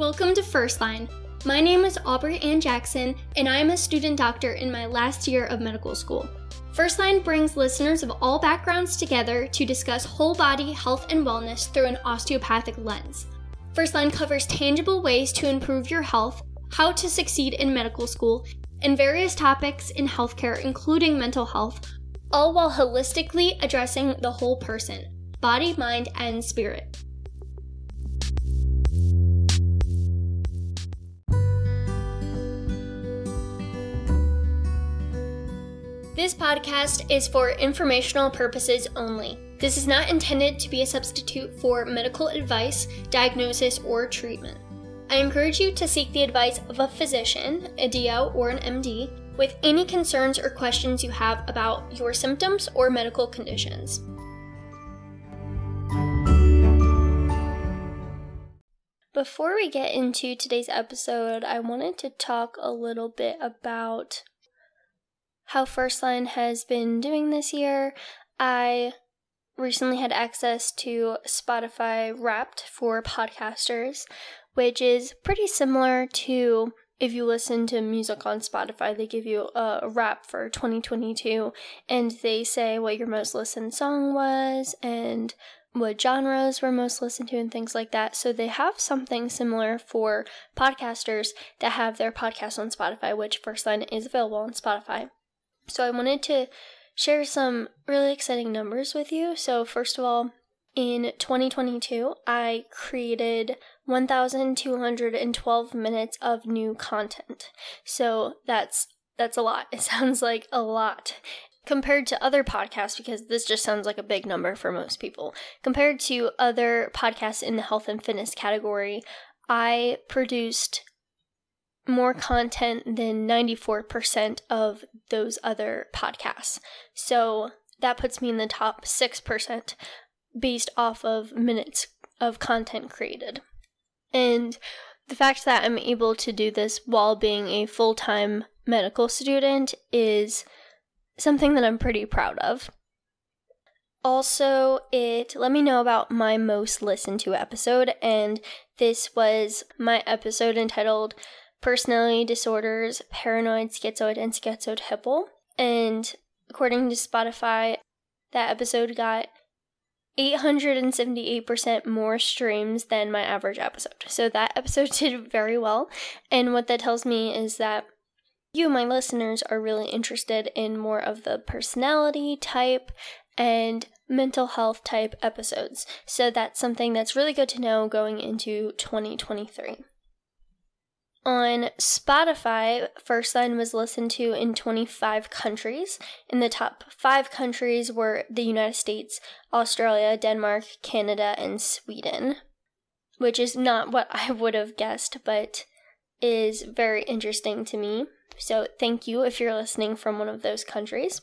Welcome to First Line. My name is Aubrey Ann Jackson, and I am a student doctor in my last year of medical school. First Line brings listeners of all backgrounds together to discuss whole body health and wellness through an osteopathic lens. First Line covers tangible ways to improve your health, how to succeed in medical school, and various topics in healthcare, including mental health, all while holistically addressing the whole person body, mind, and spirit. This podcast is for informational purposes only. This is not intended to be a substitute for medical advice, diagnosis, or treatment. I encourage you to seek the advice of a physician, a DO, or an MD with any concerns or questions you have about your symptoms or medical conditions. Before we get into today's episode, I wanted to talk a little bit about how First Line has been doing this year. I recently had access to Spotify Wrapped for podcasters, which is pretty similar to if you listen to music on Spotify, they give you a wrap for 2022 and they say what your most listened song was and what genres were most listened to and things like that. So they have something similar for podcasters that have their podcast on Spotify, which First Line is available on Spotify. So I wanted to share some really exciting numbers with you. So, first of all, in 2022, I created 1,212 minutes of new content. So that's that's a lot. It sounds like a lot compared to other podcasts because this just sounds like a big number for most people. Compared to other podcasts in the health and fitness category, I produced more content than 94% of those other podcasts. So that puts me in the top 6% based off of minutes of content created. And the fact that I'm able to do this while being a full time medical student is something that I'm pretty proud of. Also, it let me know about my most listened to episode, and this was my episode entitled personality disorders, paranoid, schizoid, and schizotypal. And according to Spotify, that episode got 878% more streams than my average episode. So that episode did very well. And what that tells me is that you, my listeners, are really interested in more of the personality type and mental health type episodes. So that's something that's really good to know going into 2023. On Spotify, First Line was listened to in 25 countries. In the top five countries were the United States, Australia, Denmark, Canada, and Sweden, which is not what I would have guessed, but is very interesting to me. So, thank you if you're listening from one of those countries.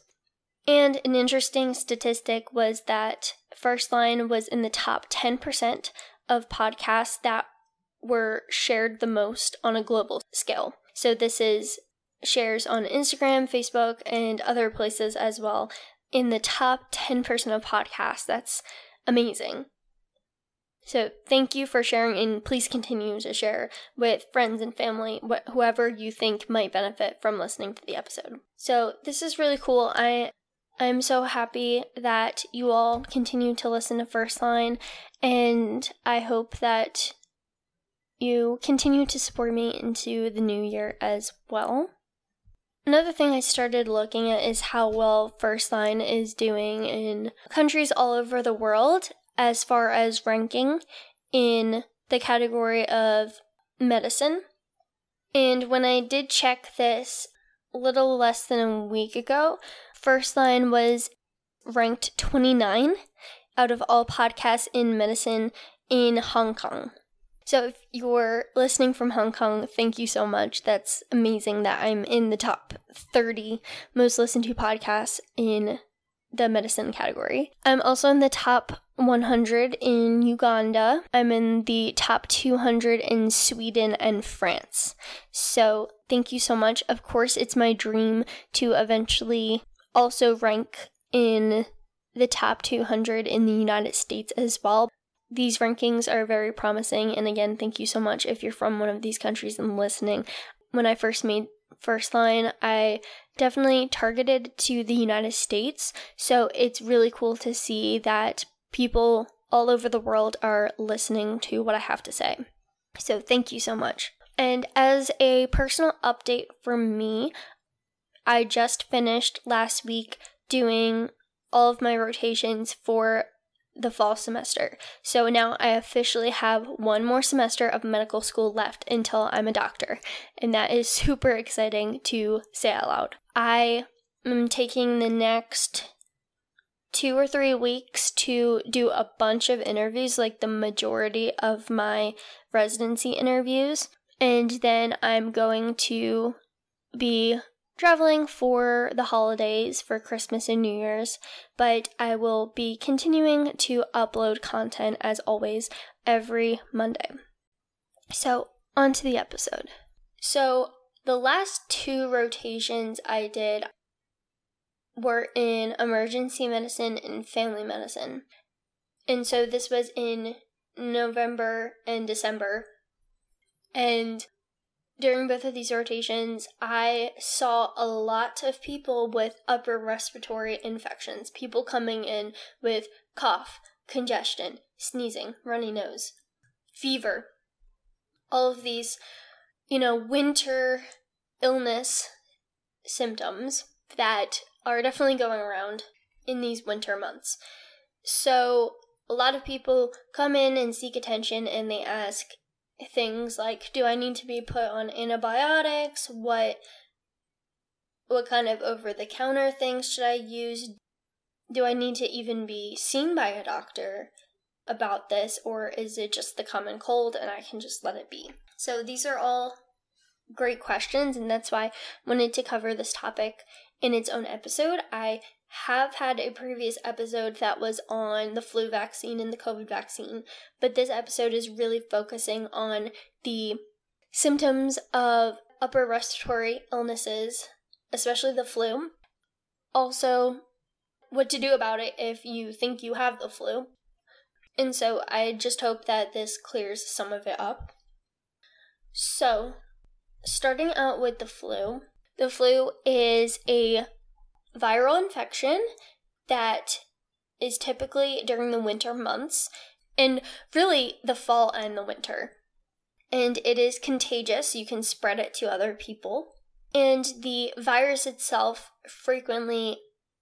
And an interesting statistic was that First Line was in the top 10% of podcasts that were shared the most on a global scale. So this is shares on Instagram, Facebook, and other places as well in the top 10% of podcasts. That's amazing. So thank you for sharing and please continue to share with friends and family, wh- whoever you think might benefit from listening to the episode. So this is really cool. I I'm so happy that you all continue to listen to First Line and I hope that you continue to support me into the new year as well. Another thing I started looking at is how well First Line is doing in countries all over the world as far as ranking in the category of medicine. And when I did check this a little less than a week ago, First Line was ranked 29 out of all podcasts in medicine in Hong Kong. So if you're listening from Hong Kong, thank you so much. That's amazing that I'm in the top 30 most listened to podcasts in the medicine category. I'm also in the top 100 in Uganda. I'm in the top 200 in Sweden and France. So, thank you so much. Of course, it's my dream to eventually also rank in the top 200 in the United States as well. These rankings are very promising. And again, thank you so much if you're from one of these countries and listening. When I first made First Line, I definitely targeted to the United States. So it's really cool to see that people all over the world are listening to what I have to say. So thank you so much. And as a personal update for me, I just finished last week doing all of my rotations for the fall semester. So now I officially have one more semester of medical school left until I'm a doctor. And that is super exciting to say out loud. I am taking the next two or three weeks to do a bunch of interviews, like the majority of my residency interviews. And then I'm going to be traveling for the holidays for Christmas and New Year's, but I will be continuing to upload content as always every Monday. So, on to the episode. So, the last two rotations I did were in emergency medicine and family medicine. And so this was in November and December. And during both of these rotations, I saw a lot of people with upper respiratory infections, people coming in with cough, congestion, sneezing, runny nose, fever, all of these, you know, winter illness symptoms that are definitely going around in these winter months. So, a lot of people come in and seek attention and they ask, things like do I need to be put on antibiotics? What what kind of over the counter things should I use? Do I need to even be seen by a doctor about this or is it just the common cold and I can just let it be? So these are all great questions and that's why I wanted to cover this topic in its own episode. I have had a previous episode that was on the flu vaccine and the COVID vaccine, but this episode is really focusing on the symptoms of upper respiratory illnesses, especially the flu. Also, what to do about it if you think you have the flu. And so I just hope that this clears some of it up. So, starting out with the flu, the flu is a viral infection that is typically during the winter months and really the fall and the winter. And it is contagious, you can spread it to other people. And the virus itself frequently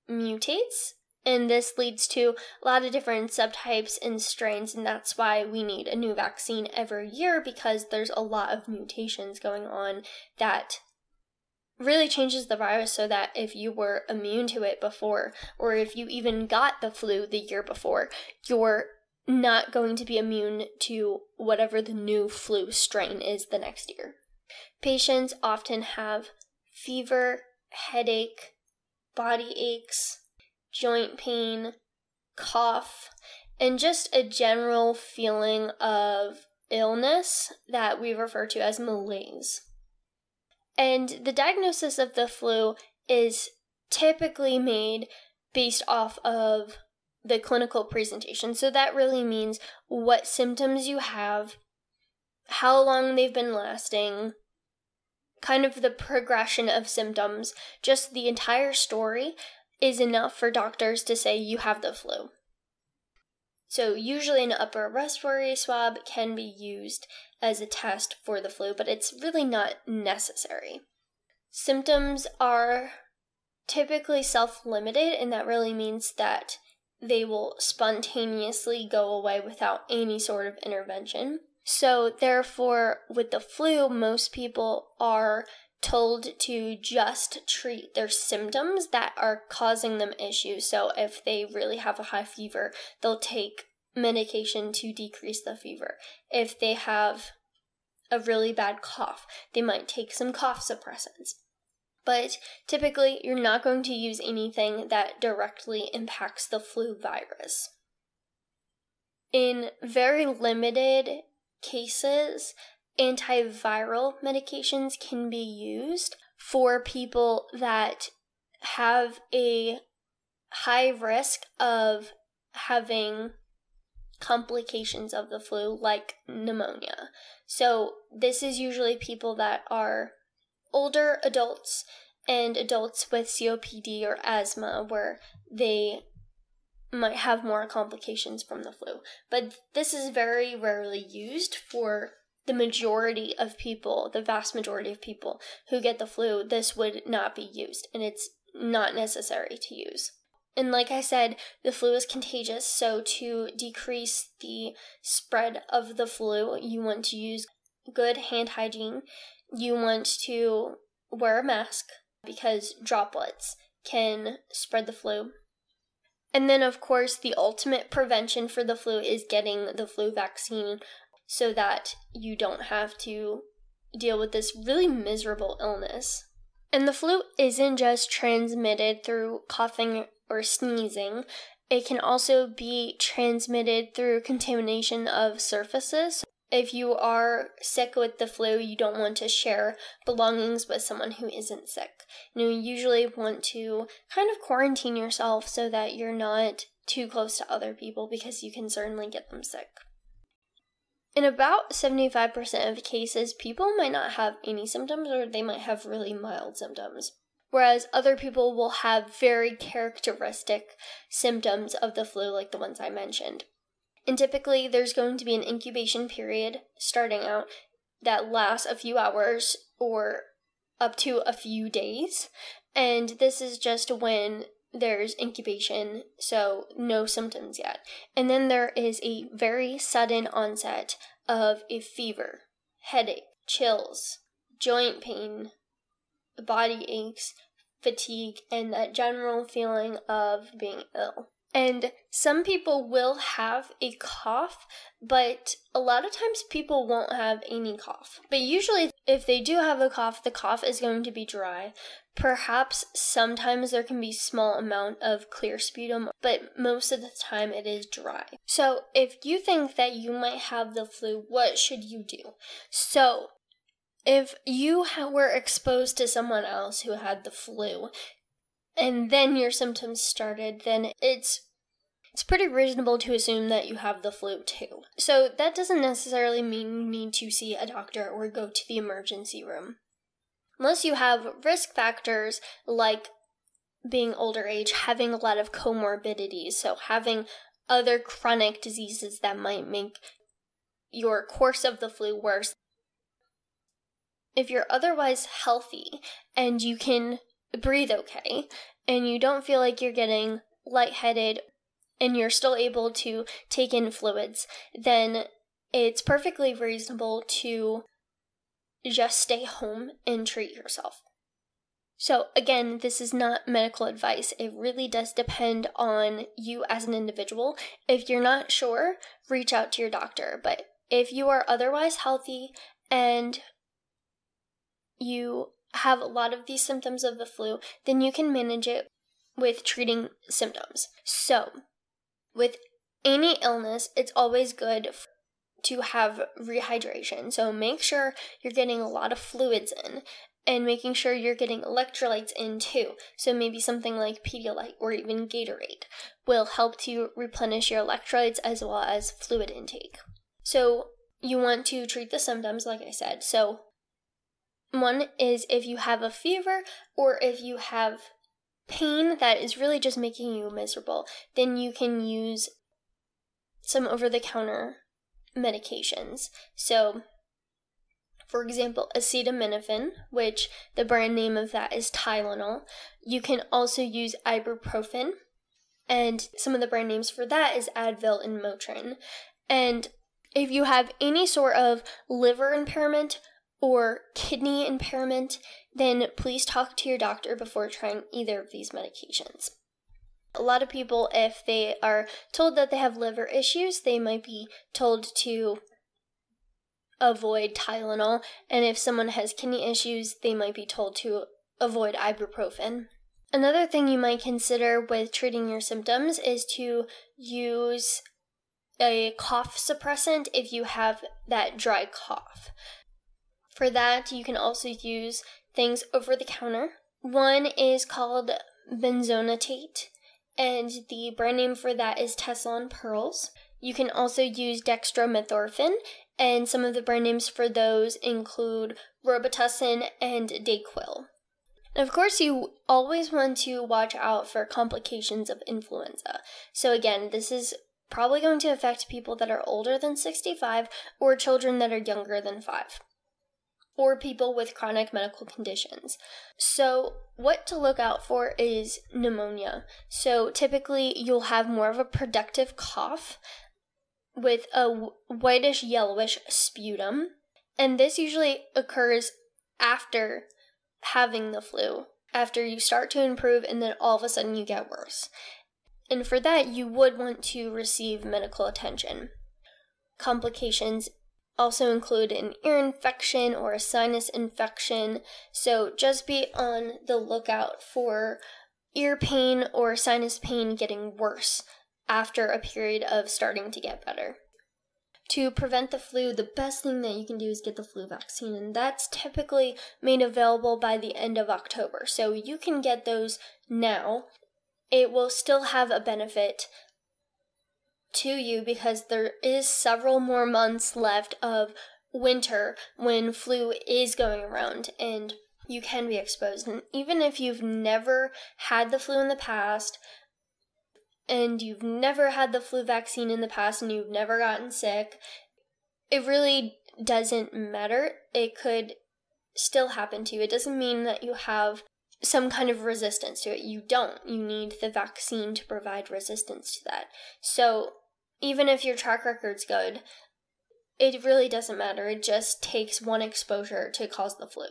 mutates, and this leads to a lot of different subtypes and strains, and that's why we need a new vaccine every year because there's a lot of mutations going on that really changes the virus so that if you were immune to it before, or if you even got the flu the year before, you're not going to be immune to whatever the new flu strain is the next year. Patients often have fever, headache, body aches, joint pain, cough, and just a general feeling of illness that we refer to as malaise. And the diagnosis of the flu is typically made based off of the clinical presentation. So that really means what symptoms you have, how long they've been lasting, kind of the progression of symptoms, just the entire story is enough for doctors to say you have the flu. So, usually, an upper respiratory swab can be used as a test for the flu, but it's really not necessary. Symptoms are typically self limited, and that really means that they will spontaneously go away without any sort of intervention. So, therefore, with the flu, most people are told to just treat their symptoms that are causing them issues. So, if they really have a high fever, they'll take medication to decrease the fever. If they have a really bad cough, they might take some cough suppressants. But typically, you're not going to use anything that directly impacts the flu virus. In very limited cases, antiviral medications can be used for people that have a high risk of having complications of the flu, like pneumonia. So, this is usually people that are older adults and adults with COPD or asthma, where they might have more complications from the flu. But this is very rarely used for the majority of people, the vast majority of people who get the flu. This would not be used, and it's not necessary to use. And like I said, the flu is contagious, so to decrease the spread of the flu, you want to use good hand hygiene. You want to wear a mask because droplets can spread the flu. And then, of course, the ultimate prevention for the flu is getting the flu vaccine so that you don't have to deal with this really miserable illness. And the flu isn't just transmitted through coughing or sneezing, it can also be transmitted through contamination of surfaces. If you are sick with the flu, you don't want to share belongings with someone who isn't sick. Know, you usually want to kind of quarantine yourself so that you're not too close to other people because you can certainly get them sick. In about 75% of cases, people might not have any symptoms or they might have really mild symptoms. Whereas other people will have very characteristic symptoms of the flu, like the ones I mentioned. And typically, there's going to be an incubation period starting out that lasts a few hours or up to a few days. And this is just when there's incubation, so no symptoms yet. And then there is a very sudden onset of a fever, headache, chills, joint pain, body aches, fatigue, and that general feeling of being ill. And some people will have a cough, but a lot of times people won't have any cough. But usually, if they do have a cough, the cough is going to be dry. Perhaps sometimes there can be small amount of clear sputum, but most of the time it is dry. So, if you think that you might have the flu, what should you do? So, if you were exposed to someone else who had the flu, and then your symptoms started, then it's it's pretty reasonable to assume that you have the flu too. So that doesn't necessarily mean you need to see a doctor or go to the emergency room. Unless you have risk factors like being older age, having a lot of comorbidities, so having other chronic diseases that might make your course of the flu worse. If you're otherwise healthy and you can breathe okay, and you don't feel like you're getting lightheaded and you're still able to take in fluids, then it's perfectly reasonable to just stay home and treat yourself. So, again, this is not medical advice. It really does depend on you as an individual. If you're not sure, reach out to your doctor. But if you are otherwise healthy and you have a lot of these symptoms of the flu, then you can manage it with treating symptoms. So, with any illness, it's always good to have rehydration. So make sure you're getting a lot of fluids in and making sure you're getting electrolytes in too. So maybe something like Pedialyte or even Gatorade will help to replenish your electrolytes as well as fluid intake. So you want to treat the symptoms, like I said. So one is if you have a fever or if you have pain that is really just making you miserable, then you can use some over the counter medications. So, for example, acetaminophen, which the brand name of that is Tylenol. You can also use ibuprofen, and some of the brand names for that is Advil and Motrin. And if you have any sort of liver impairment or kidney impairment, then please talk to your doctor before trying either of these medications. A lot of people, if they are told that they have liver issues, they might be told to avoid Tylenol, and if someone has kidney issues, they might be told to avoid ibuprofen. Another thing you might consider with treating your symptoms is to use a cough suppressant if you have that dry cough. For that, you can also use things over the counter. One is called benzonatate, and the brand name for that is Tessalon Perles. You can also use dextromethorphan, and some of the brand names for those include Robitussin and Dayquil. of course, you always want to watch out for complications of influenza. So, again, this is probably going to affect people that are older than 65 or children that are younger than 5 or people with chronic medical conditions. So, what to look out for is pneumonia. So, typically, you'll have more of a productive cough with a whitish yellowish sputum, and this usually occurs after having the flu, after you start to improve, and then all of a sudden you get worse. And for that, you would want to receive medical attention. Complications also include an ear infection or a sinus infection, so just be on the lookout for ear pain or sinus pain getting worse after a period of starting to get better. To prevent the flu, the best thing that you can do is get the flu vaccine, and that's typically made available by the end of October. So you can get those now. It will still have a benefit to you because there is several more months left of winter when flu is going around and you can be exposed. And even if you've never had the flu in the past, and you've never had the flu vaccine in the past and you've never gotten sick, it really doesn't matter. It could still happen to you. It doesn't mean that you have some kind of resistance to it. You don't. You need the vaccine to provide resistance to that. So, even if your track record's good, it really doesn't matter. It just takes one exposure to cause the flu.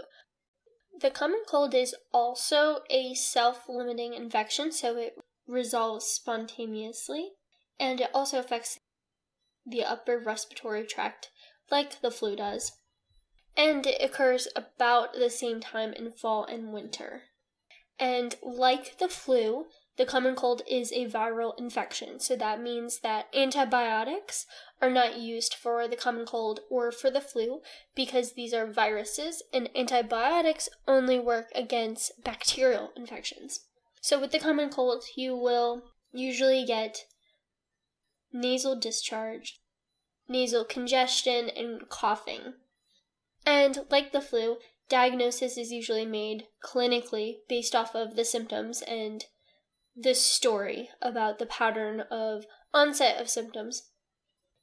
The common cold is also a self limiting infection, so it resolves spontaneously, and it also affects the upper respiratory tract like the flu does. And it occurs about the same time in fall and winter. And like the flu, the common cold is a viral infection, so that means that antibiotics are not used for the common cold or for the flu because these are viruses, and antibiotics only work against bacterial infections. So, with the common cold, you will usually get nasal discharge, nasal congestion, and coughing. And like the flu, diagnosis is usually made clinically based off of the symptoms and this story about the pattern of onset of symptoms.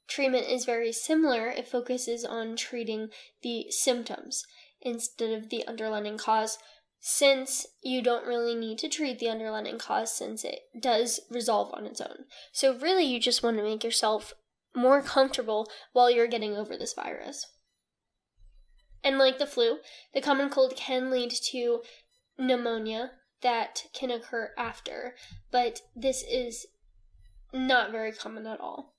Treatment is very similar. It focuses on treating the symptoms instead of the underlying cause, since you don't really need to treat the underlying cause since it does resolve on its own. So, really, you just want to make yourself more comfortable while you're getting over this virus. And like the flu, the common cold can lead to pneumonia, that can occur after, but this is not very common at all.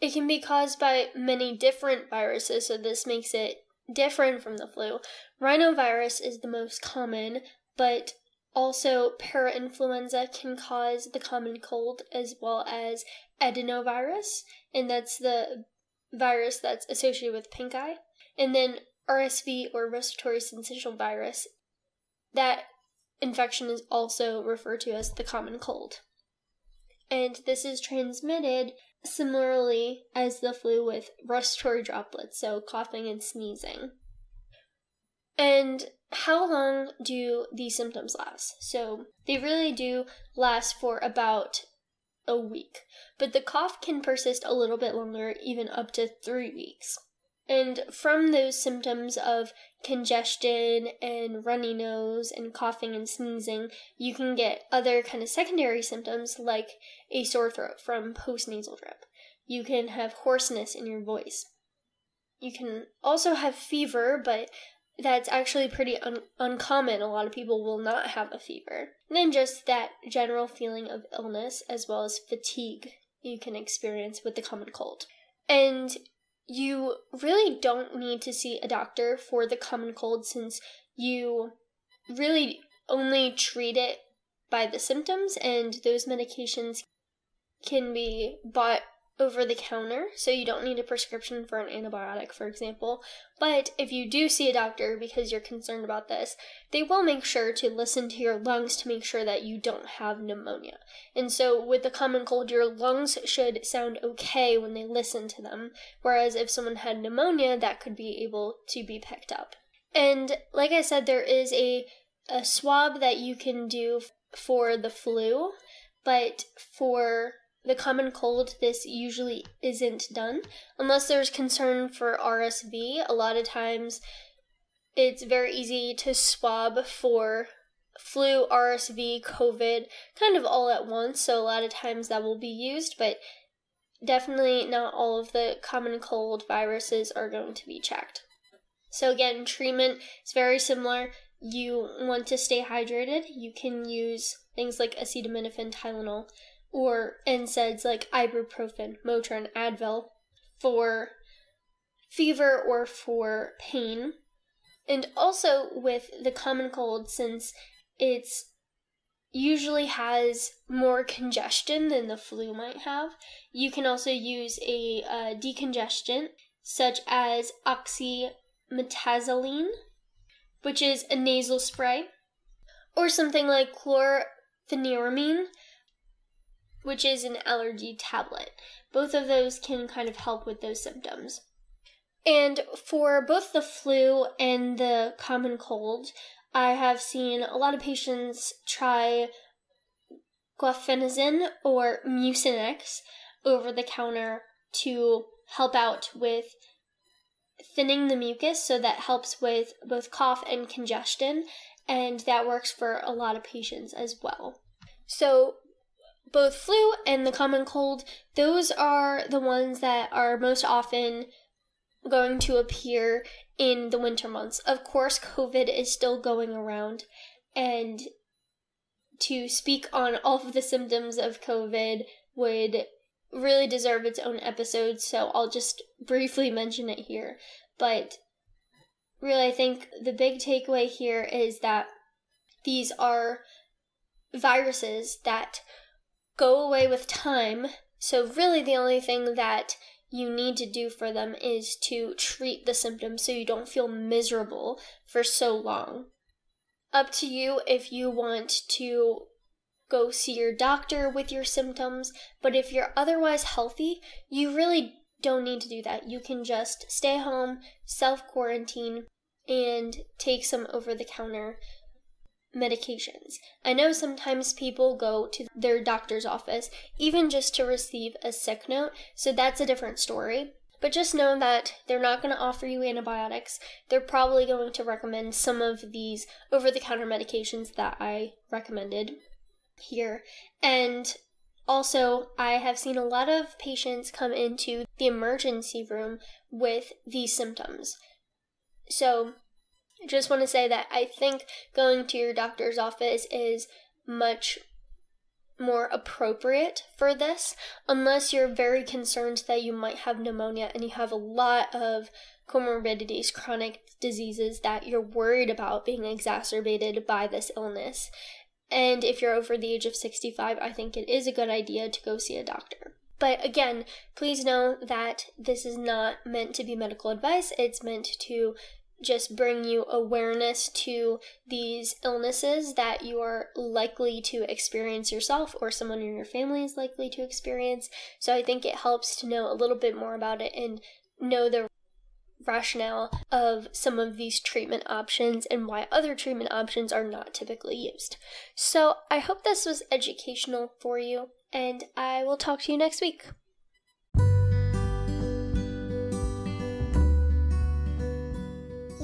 It can be caused by many different viruses, so this makes it different from the flu. Rhinovirus is the most common, but also parainfluenza can cause the common cold as well as adenovirus, and that's the virus that's associated with pink eye. And then RSV or respiratory syncytial virus that infection is also referred to as the common cold. And this is transmitted similarly as the flu with respiratory droplets, so coughing and sneezing. And how long do these symptoms last? So they really do last for about a week, but the cough can persist a little bit longer, even up to three weeks. And from those symptoms of congestion and runny nose and coughing and sneezing, you can get other kind of secondary symptoms like a sore throat from postnasal drip. You can have hoarseness in your voice. You can also have fever, but that's actually pretty un- uncommon. A lot of people will not have a fever. And then just that general feeling of illness as well as fatigue you can experience with the common cold. And you really don't need to see a doctor for the common cold since you really only treat it by the symptoms and those medications can be bought over the counter, so you don't need a prescription for an antibiotic, for example. But if you do see a doctor because you're concerned about this, they will make sure to listen to your lungs to make sure that you don't have pneumonia. And so, with the common cold, your lungs should sound okay when they listen to them, whereas if someone had pneumonia, that could be able to be picked up. And like I said, there is a, a swab that you can do for the flu, but for the common cold, this usually isn't done unless there's concern for RSV. A lot of times it's very easy to swab for flu, RSV, COVID, kind of all at once. So a lot of times that will be used, but definitely not all of the common cold viruses are going to be checked. So again, treatment is very similar. You want to stay hydrated. You can use things like acetaminophen, Tylenol or NSAIDs like ibuprofen, Motrin, Advil for fever or for pain. And also with the common cold, since it's usually has more congestion than the flu might have, you can also use a uh, decongestant such as oxymetazoline, which is a nasal spray, or something like chlorpheniramine, which is an allergy tablet. Both of those can kind of help with those symptoms. And for both the flu and the common cold, I have seen a lot of patients try guaifenesin or Mucinex over the counter to help out with thinning the mucus so that helps with both cough and congestion and that works for a lot of patients as well. So both flu and the common cold, those are the ones that are most often going to appear in the winter months. Of course, COVID is still going around, and to speak on all of the symptoms of COVID would really deserve its own episode, so I'll just briefly mention it here. But really, I think the big takeaway here is that these are viruses that go away with time. So, really, the only thing that you need to do for them is to treat the symptoms so you don't feel miserable for so long. Up to you if you want to go see your doctor with your symptoms, but if you're otherwise healthy, you really don't need to do that. You can just stay home, self quarantine, and take some over the counter medications. I know sometimes people go to their doctor's office even just to receive a sick note, so that's a different story. But just know that they're not going to offer you antibiotics. They're probably going to recommend some of these over the counter medications that I recommended here. And also, I have seen a lot of patients come into the emergency room with these symptoms. So, I just want to say that I think going to your doctor's office is much more appropriate for this unless you're very concerned that you might have pneumonia and you have a lot of comorbidities, chronic diseases that you're worried about being exacerbated by this illness. And if you're over the age of 65, I think it is a good idea to go see a doctor. But again, please know that this is not meant to be medical advice. It's meant to just bring you awareness to these illnesses that you are likely to experience yourself or someone in your family is likely to experience. So I think it helps to know a little bit more about it and know the rationale of some of these treatment options and why other treatment options are not typically used. So I hope this was educational for you, and I will talk to you next week.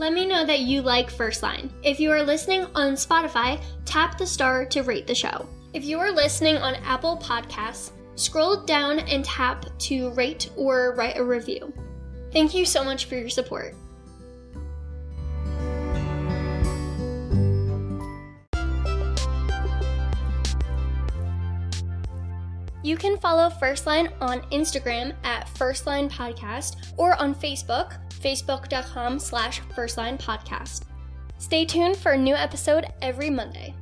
Let me know that you like First Line. If you are listening on Spotify, tap the star to rate the show. If you are listening on Apple Podcasts, scroll down and tap to rate or write a review. Thank you so much for your support. You can follow First Line on Instagram at First Line Podcast or on Facebook facebook.com slash firstlinepodcast. Stay tuned for a new episode every Monday.